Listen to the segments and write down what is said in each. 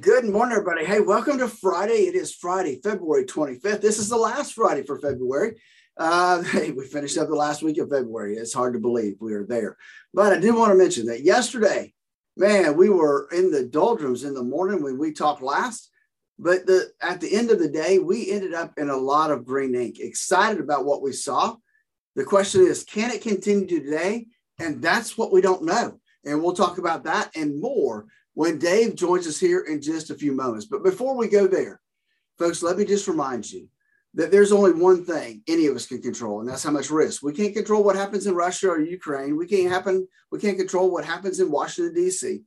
Good morning, everybody. Hey, welcome to Friday. It is Friday, February 25th. This is the last Friday for February. Uh, hey, we finished up the last week of February. It's hard to believe we are there. But I did want to mention that yesterday, man, we were in the doldrums in the morning when we talked last. But the at the end of the day, we ended up in a lot of green ink, excited about what we saw. The question is, can it continue today? And that's what we don't know. And we'll talk about that and more when Dave joins us here in just a few moments. But before we go there, folks, let me just remind you that there's only one thing any of us can control, and that's how much risk. We can't control what happens in Russia or Ukraine. We can't happen. We can't control what happens in Washington D.C.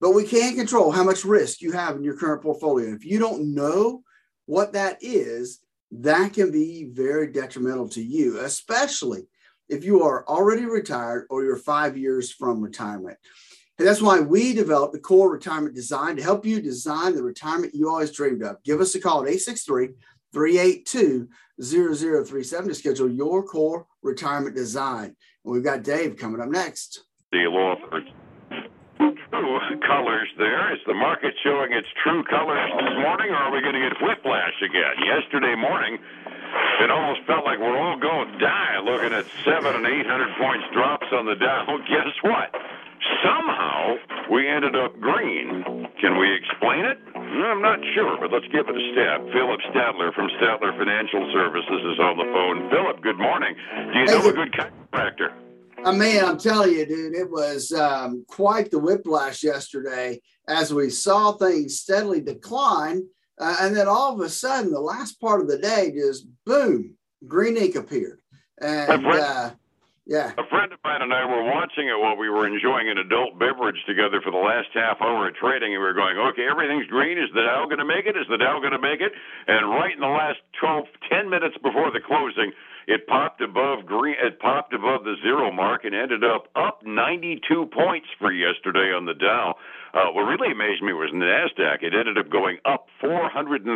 But we can control how much risk you have in your current portfolio. If you don't know what that is, that can be very detrimental to you, especially if you are already retired or you're five years from retirement. And that's why we developed the core retirement design to help you design the retirement you always dreamed of. Give us a call at 863 382 0037 to schedule your core retirement design. And we've got Dave coming up next. The law true colors there. Is the market showing its true colors this morning, or are we going to get whiplash again? Yesterday morning, it almost felt like we're all going to die looking at seven and eight hundred points drops on the Dow. Guess what? Somehow we ended up green. Can we explain it? I'm not sure, but let's give it a stab. Phillip Statler from Statler Financial Services is on the phone. Phillip, good morning. Do you know a good chiropractor? I mean, I'm telling you, dude, it was um, quite the whiplash yesterday as we saw things steadily decline. Uh, and then all of a sudden, the last part of the day, just boom, green ink appeared. And uh, yeah. A friend of mine and I were watching it while we were enjoying an adult beverage together for the last half hour of trading, and we were going, okay, everything's green. Is the Dow going to make it? Is the Dow going to make it? And right in the last 12, 10 minutes before the closing, it popped above green. It popped above the zero mark and ended up up 92 points for yesterday on the Dow. Uh, what really amazed me was Nasdaq. It ended up going up 436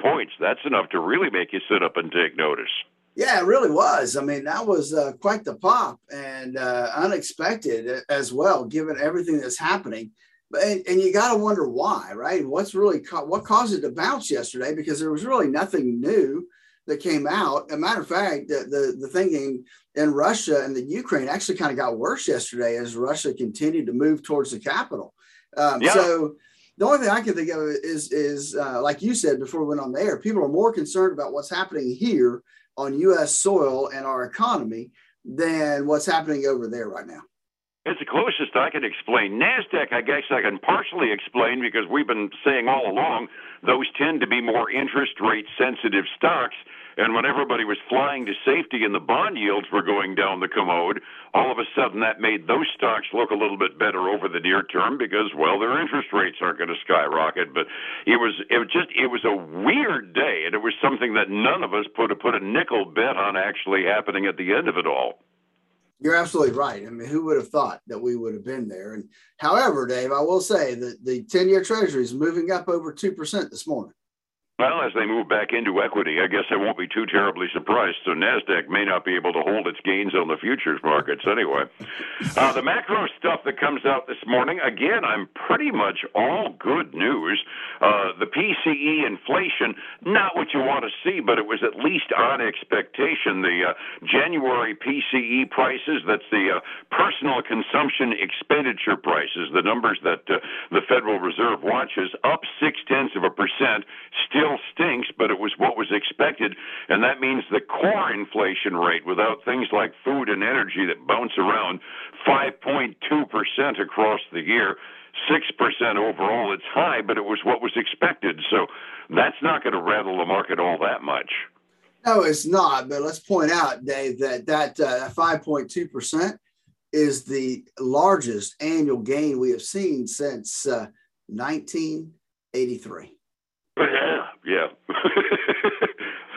points. That's enough to really make you sit up and take notice. Yeah, it really was. I mean, that was uh, quite the pop and uh, unexpected as well, given everything that's happening. But and, and you got to wonder why, right? What's really ca- what caused it to bounce yesterday? Because there was really nothing new that came out. a matter of fact, the the, the thing in, in Russia and the Ukraine actually kind of got worse yesterday as Russia continued to move towards the capital. Um, yeah. So the only thing I can think of is is uh, like you said before we went on the air. People are more concerned about what's happening here on U.S. soil and our economy than what's happening over there right now. It's the closest I can explain. NASDAQ, I guess I can partially explain because we've been saying all along those tend to be more interest rate sensitive stocks. And when everybody was flying to safety and the bond yields were going down the commode, all of a sudden that made those stocks look a little bit better over the near term because, well, their interest rates aren't going to skyrocket. But it was it was just it was a weird day, and it was something that none of us put a put a nickel bet on actually happening at the end of it all. You're absolutely right. I mean, who would have thought that we would have been there? And however, Dave, I will say that the 10 year treasury is moving up over 2% this morning. Well, as they move back into equity, I guess I won't be too terribly surprised. So Nasdaq may not be able to hold its gains on the futures markets anyway. Uh, the macro stuff that comes out this morning, again, I'm pretty much all good news. Uh, the PCE inflation, not what you want to see, but it was at least on expectation. The uh, January PCE prices, that's the uh, personal consumption expenditure prices, the numbers that uh, the Federal Reserve watches, up six tenths of a percent. Still still stinks, but it was what was expected. And that means the core inflation rate, without things like food and energy that bounce around, 5.2% across the year. 6% overall. It's high, but it was what was expected. So that's not going to rattle the market all that much. No, it's not. But let's point out, Dave, that that uh, 5.2% is the largest annual gain we have seen since uh, 1983. Yeah, yeah.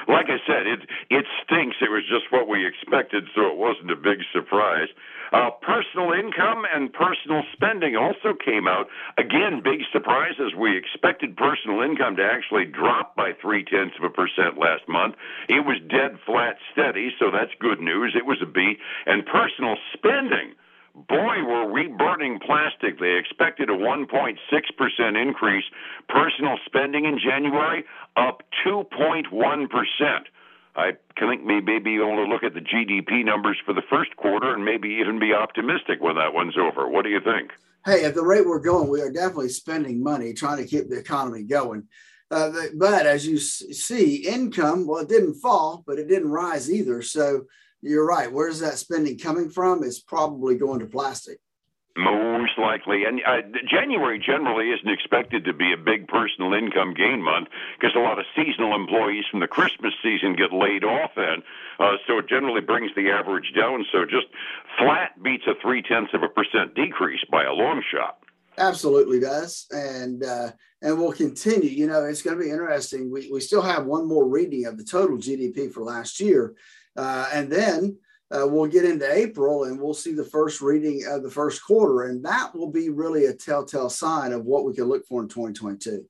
like I said, it it stinks. It was just what we expected, so it wasn't a big surprise. Uh, personal income and personal spending also came out. Again, big surprises. We expected personal income to actually drop by three tenths of a percent last month. It was dead flat steady, so that's good news. It was a beat. And personal spending boy, were we burning plastic. They expected a 1.6% increase. Personal spending in January up 2.1%. I think maybe may be able to look at the GDP numbers for the first quarter and maybe even be optimistic when that one's over. What do you think? Hey, at the rate we're going, we are definitely spending money trying to keep the economy going. Uh, but as you see, income, well, it didn't fall, but it didn't rise either. So you're right. Where's that spending coming from? It's probably going to plastic. Most likely. And uh, January generally isn't expected to be a big personal income gain month because a lot of seasonal employees from the Christmas season get laid off then. Uh, so it generally brings the average down. So just flat beats a three tenths of a percent decrease by a long shot. Absolutely does. And, uh, and we'll continue. You know, it's going to be interesting. We, we still have one more reading of the total GDP for last year. Uh, and then uh, we'll get into April and we'll see the first reading of the first quarter. And that will be really a telltale sign of what we can look for in 2022.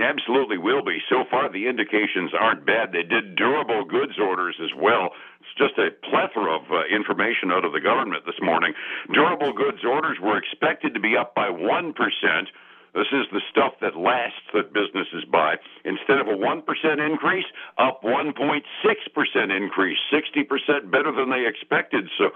Absolutely will be. So far, the indications aren't bad. They did durable goods orders as well. It's just a plethora of uh, information out of the government this morning. Durable goods orders were expected to be up by 1%. This is the stuff that lasts that businesses buy. Instead of a 1% increase, up 1.6% increase, 60% better than they expected. So,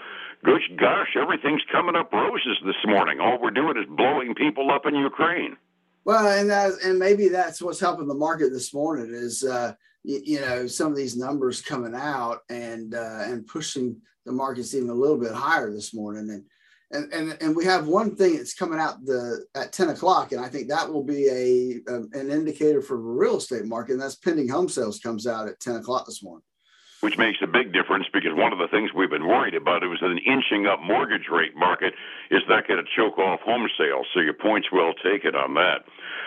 gosh, gosh, everything's coming up roses this morning. All we're doing is blowing people up in Ukraine. Well, and that, and maybe that's what's helping the market this morning is, uh, you, you, know, some of these numbers coming out and uh, and pushing the markets even a little bit higher this morning. And and and, and we have one thing that's coming out the at 10 o'clock and i think that will be a, a an indicator for the real estate market and that's pending home sales comes out at 10 o'clock this morning which makes a big difference because one of the things we've been worried about is an inching up mortgage rate market. Is that going to choke off home sales? So your point's well taken on that.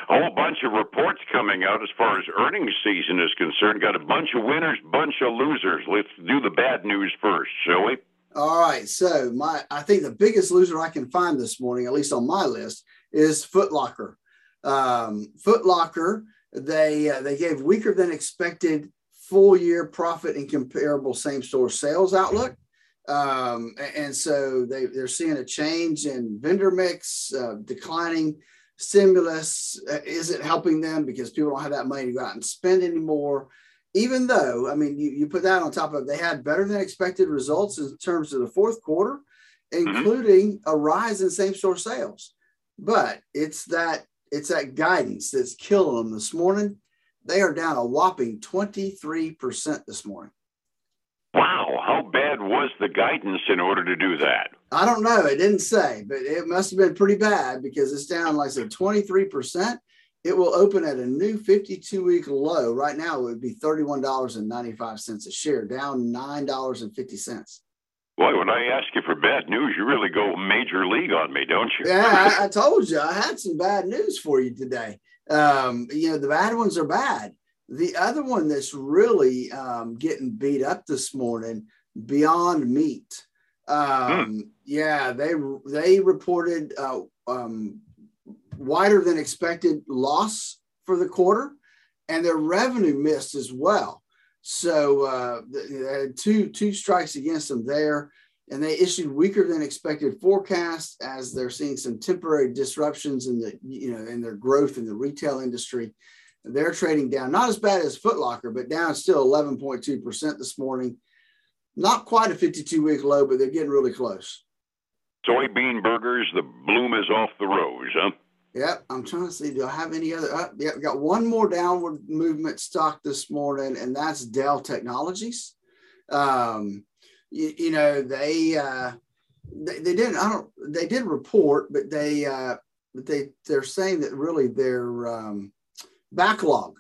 A whole bunch of reports coming out as far as earnings season is concerned. Got a bunch of winners, bunch of losers. Let's do the bad news first, shall we? All right. So my I think the biggest loser I can find this morning, at least on my list, is Footlocker. Um, Footlocker, they uh, they gave weaker than expected full year profit and comparable same store sales outlook. Um, and so they, they're seeing a change in vendor mix, uh, declining stimulus uh, isn't helping them because people don't have that money to go out and spend anymore even though, I mean, you, you put that on top of they had better than expected results in terms of the fourth quarter, mm-hmm. including mm-hmm. a rise in same store sales. But it's that it's that guidance that's killing them this morning. They are down a whopping 23% this morning. Wow, how bad was the guidance in order to do that? I don't know. It didn't say, but it must have been pretty bad because it's down, like I said, 23% it will open at a new 52 week low. Right now, it would be $31.95 a share, down $9.50. Boy, when I ask you for bad news, you really go major league on me, don't you? Yeah, I, I told you I had some bad news for you today. Um, you know, the bad ones are bad. The other one that's really um, getting beat up this morning, Beyond Meat. Um, hmm. Yeah, they they reported uh, um, wider than expected loss for the quarter, and their revenue missed as well. So uh, they had two two strikes against them there, and they issued weaker than expected forecasts as they're seeing some temporary disruptions in the you know in their growth in the retail industry. They're trading down, not as bad as Footlocker, but down still 11.2 percent this morning. Not quite a 52 week low, but they're getting really close. Soybean burgers, the bloom is off the rose, huh? Yep, I'm trying to see. Do I have any other? Uh, yeah, we got one more downward movement stock this morning, and that's Dell Technologies. Um, you, you know, they, uh, they they didn't. I don't. They did report, but they uh, but they they're saying that really their um, backlog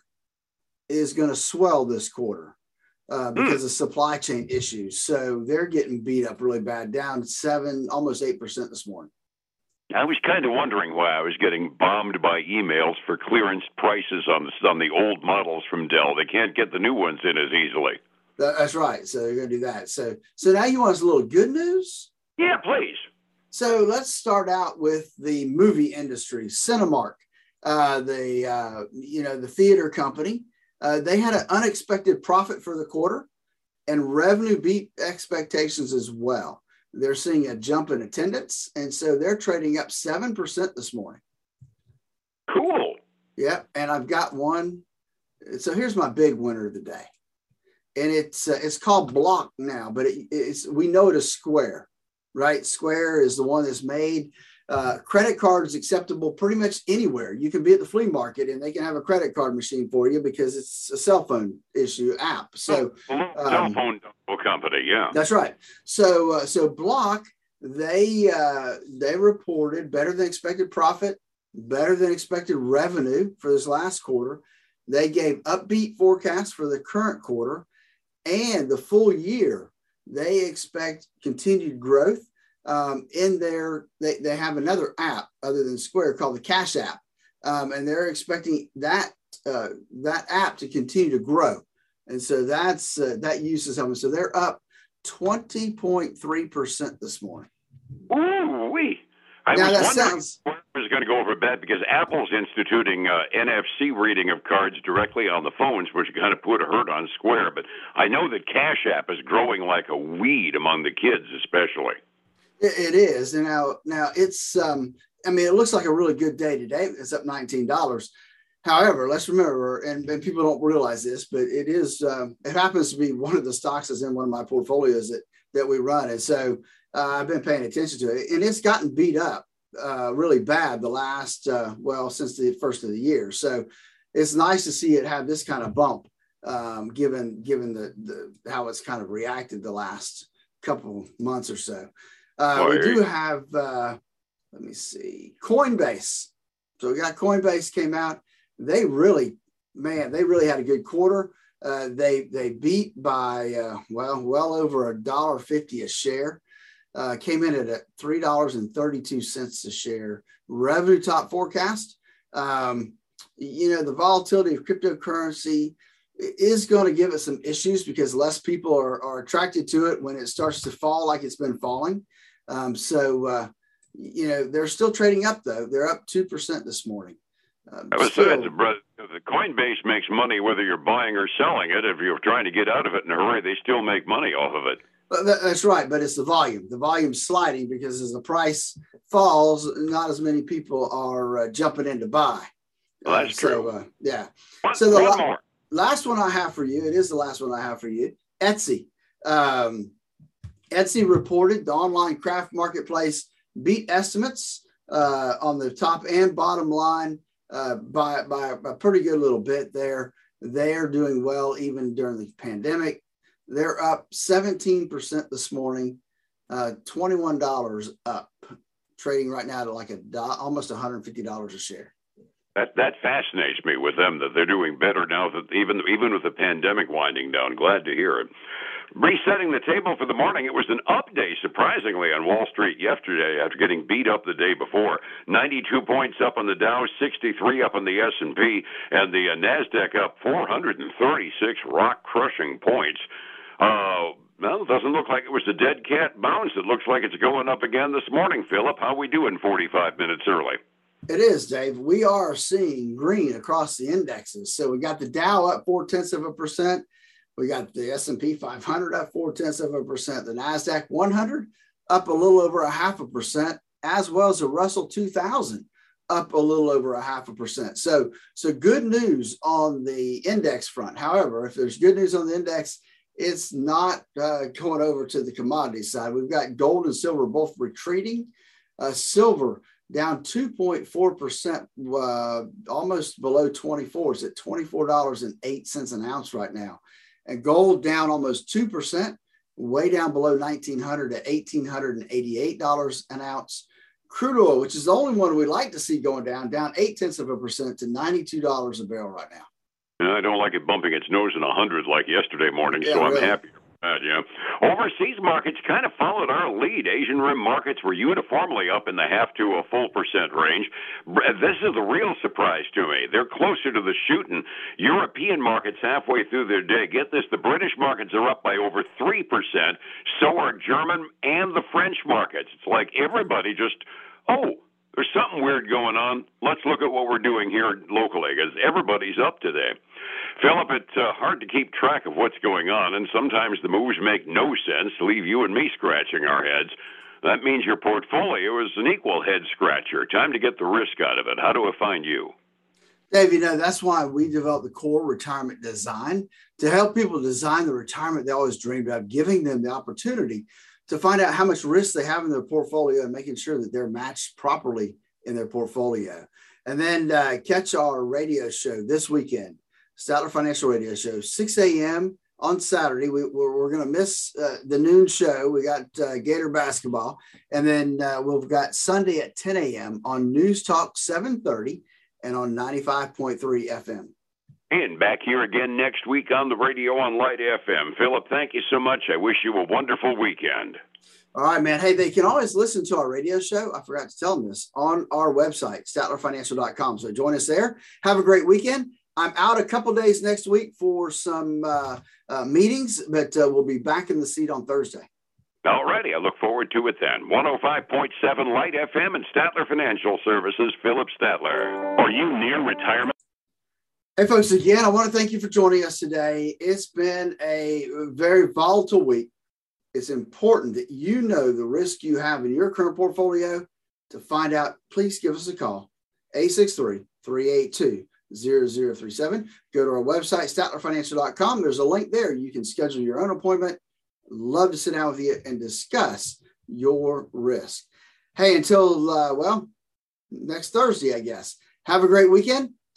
is going to swell this quarter uh, hmm. because mm. of supply chain issues. So they're getting beat up really bad, down seven, almost eight percent this morning. I was kind of wondering why I was getting bombed by emails for clearance prices on the, on the old models from Dell. They can't get the new ones in as easily. That's right. So they're going to do that. So so now you want us a little good news? Yeah, please. So let's start out with the movie industry. Cinemark, uh, the uh, you know the theater company, uh, they had an unexpected profit for the quarter, and revenue beat expectations as well. They're seeing a jump in attendance, and so they're trading up seven percent this morning. Cool. Yep, and I've got one. So here's my big winner of the day, and it's uh, it's called Block now, but it, it's we know it as Square, right? Square is the one that's made uh, credit card is acceptable pretty much anywhere. You can be at the flea market and they can have a credit card machine for you because it's a cell phone issue app. So um, cell phone company, yeah, that's right. So uh, so Block they uh, they reported better than expected profit, better than expected revenue for this last quarter. They gave upbeat forecasts for the current quarter and the full year. They expect continued growth um, in there, they, they have another app other than Square called the Cash App, um, and they're expecting that uh, that app to continue to grow, and so that's uh, that uses something. So they're up twenty point three percent this morning. Ooh wee! I now was wondering sounds, where was going to go over bad because Apple's instituting uh, NFC reading of cards directly on the phones, which kind of put a hurt on Square. But I know that Cash App is growing like a weed among the kids, especially. It is. And now, now it's, um, I mean, it looks like a really good day today. It's up $19. However, let's remember, and, and people don't realize this, but it is, um, it happens to be one of the stocks that's in one of my portfolios that, that we run. And so uh, I've been paying attention to it and it's gotten beat up uh, really bad the last, uh, well, since the first of the year. So it's nice to see it have this kind of bump, um, given, given the, the, how it's kind of reacted the last couple months or so. Uh, we do have, uh, let me see, Coinbase. So we got Coinbase came out. They really, man, they really had a good quarter. Uh, they they beat by uh, well well over a dollar fifty a share. Uh, came in at three dollars and thirty two cents a share. Revenue top forecast. Um, you know the volatility of cryptocurrency is going to give it some issues because less people are, are attracted to it when it starts to fall like it's been falling. Um, so, uh, you know, they're still trading up though. They're up 2% this morning. Um, I was saying, the Coinbase makes money whether you're buying or selling it. If you're trying to get out of it in a hurry, they still make money off of it. That's right, but it's the volume. The volume's sliding because as the price falls, not as many people are uh, jumping in to buy. Well, that's uh, so, true. Uh, yeah. One, so the la- last one I have for you, it is the last one I have for you. Etsy. Um, Etsy reported the online craft marketplace beat estimates uh, on the top and bottom line uh, by, by a pretty good little bit there. They're doing well even during the pandemic. They're up 17% this morning, uh, $21 up, trading right now to like a do- almost $150 a share. That that fascinates me with them that they're doing better now that even even with the pandemic winding down. Glad to hear it. Resetting the table for the morning, it was an up day, surprisingly, on Wall Street yesterday after getting beat up the day before. 92 points up on the Dow, 63 up on the S&P, and the uh, Nasdaq up 436 rock-crushing points. Uh, well, it doesn't look like it was a dead cat bounce. It looks like it's going up again this morning, Phillip. How we doing 45 minutes early? It is, Dave. We are seeing green across the indexes. So we got the Dow up four tenths of a percent. We got the S&P 500 up four tenths of a percent. The Nasdaq 100 up a little over a half a percent, as well as the Russell 2000 up a little over a half a percent. So, so good news on the index front. However, if there's good news on the index, it's not uh, going over to the commodity side. We've got gold and silver both retreating. Uh, silver down 2.4%, uh, almost below 24. It's at $24.08 an ounce right now and gold down almost 2%, way down below 1900 to $1,888 an ounce. Crude oil, which is the only one we like to see going down, down eight tenths of a percent to $92 a barrel right now. And I don't like it bumping its nose in a 100 like yesterday morning, yeah, so I'm really. happy uh, yeah. Overseas markets kind of followed our lead. Asian rim markets were uniformly up in the half to a full percent range. This is the real surprise to me. They're closer to the shooting. European markets halfway through their day. Get this, the British markets are up by over 3%. So are German and the French markets. It's like everybody just, oh, there's something weird going on. Let's look at what we're doing here locally because everybody's up today. Phillip, it's uh, hard to keep track of what's going on, and sometimes the moves make no sense, leave you and me scratching our heads. That means your portfolio is an equal head scratcher. Time to get the risk out of it. How do I find you? Dave, you know, that's why we developed the core retirement design to help people design the retirement they always dreamed of, giving them the opportunity to find out how much risk they have in their portfolio and making sure that they're matched properly in their portfolio. And then uh, catch our radio show this weekend, Statler Financial Radio Show, 6 a.m. on Saturday. We, we're, we're going to miss uh, the noon show. We got uh, Gator basketball. And then uh, we've got Sunday at 10 a.m. on News Talk 730 and on 95.3 FM. And back here again next week on the radio on Light FM. Phillip, thank you so much. I wish you a wonderful weekend. All right, man. Hey, they can always listen to our radio show. I forgot to tell them this on our website, statlerfinancial.com. So join us there. Have a great weekend. I'm out a couple days next week for some uh, uh, meetings, but uh, we'll be back in the seat on Thursday. All righty. I look forward to it then. 105.7 Light FM and Statler Financial Services, Phillip Statler. Are you near retirement? Hey, folks, again, I want to thank you for joining us today. It's been a very volatile week. It's important that you know the risk you have in your current portfolio. To find out, please give us a call, 863 382 0037. Go to our website, statlerfinancial.com. There's a link there. You can schedule your own appointment. Love to sit down with you and discuss your risk. Hey, until, uh, well, next Thursday, I guess. Have a great weekend.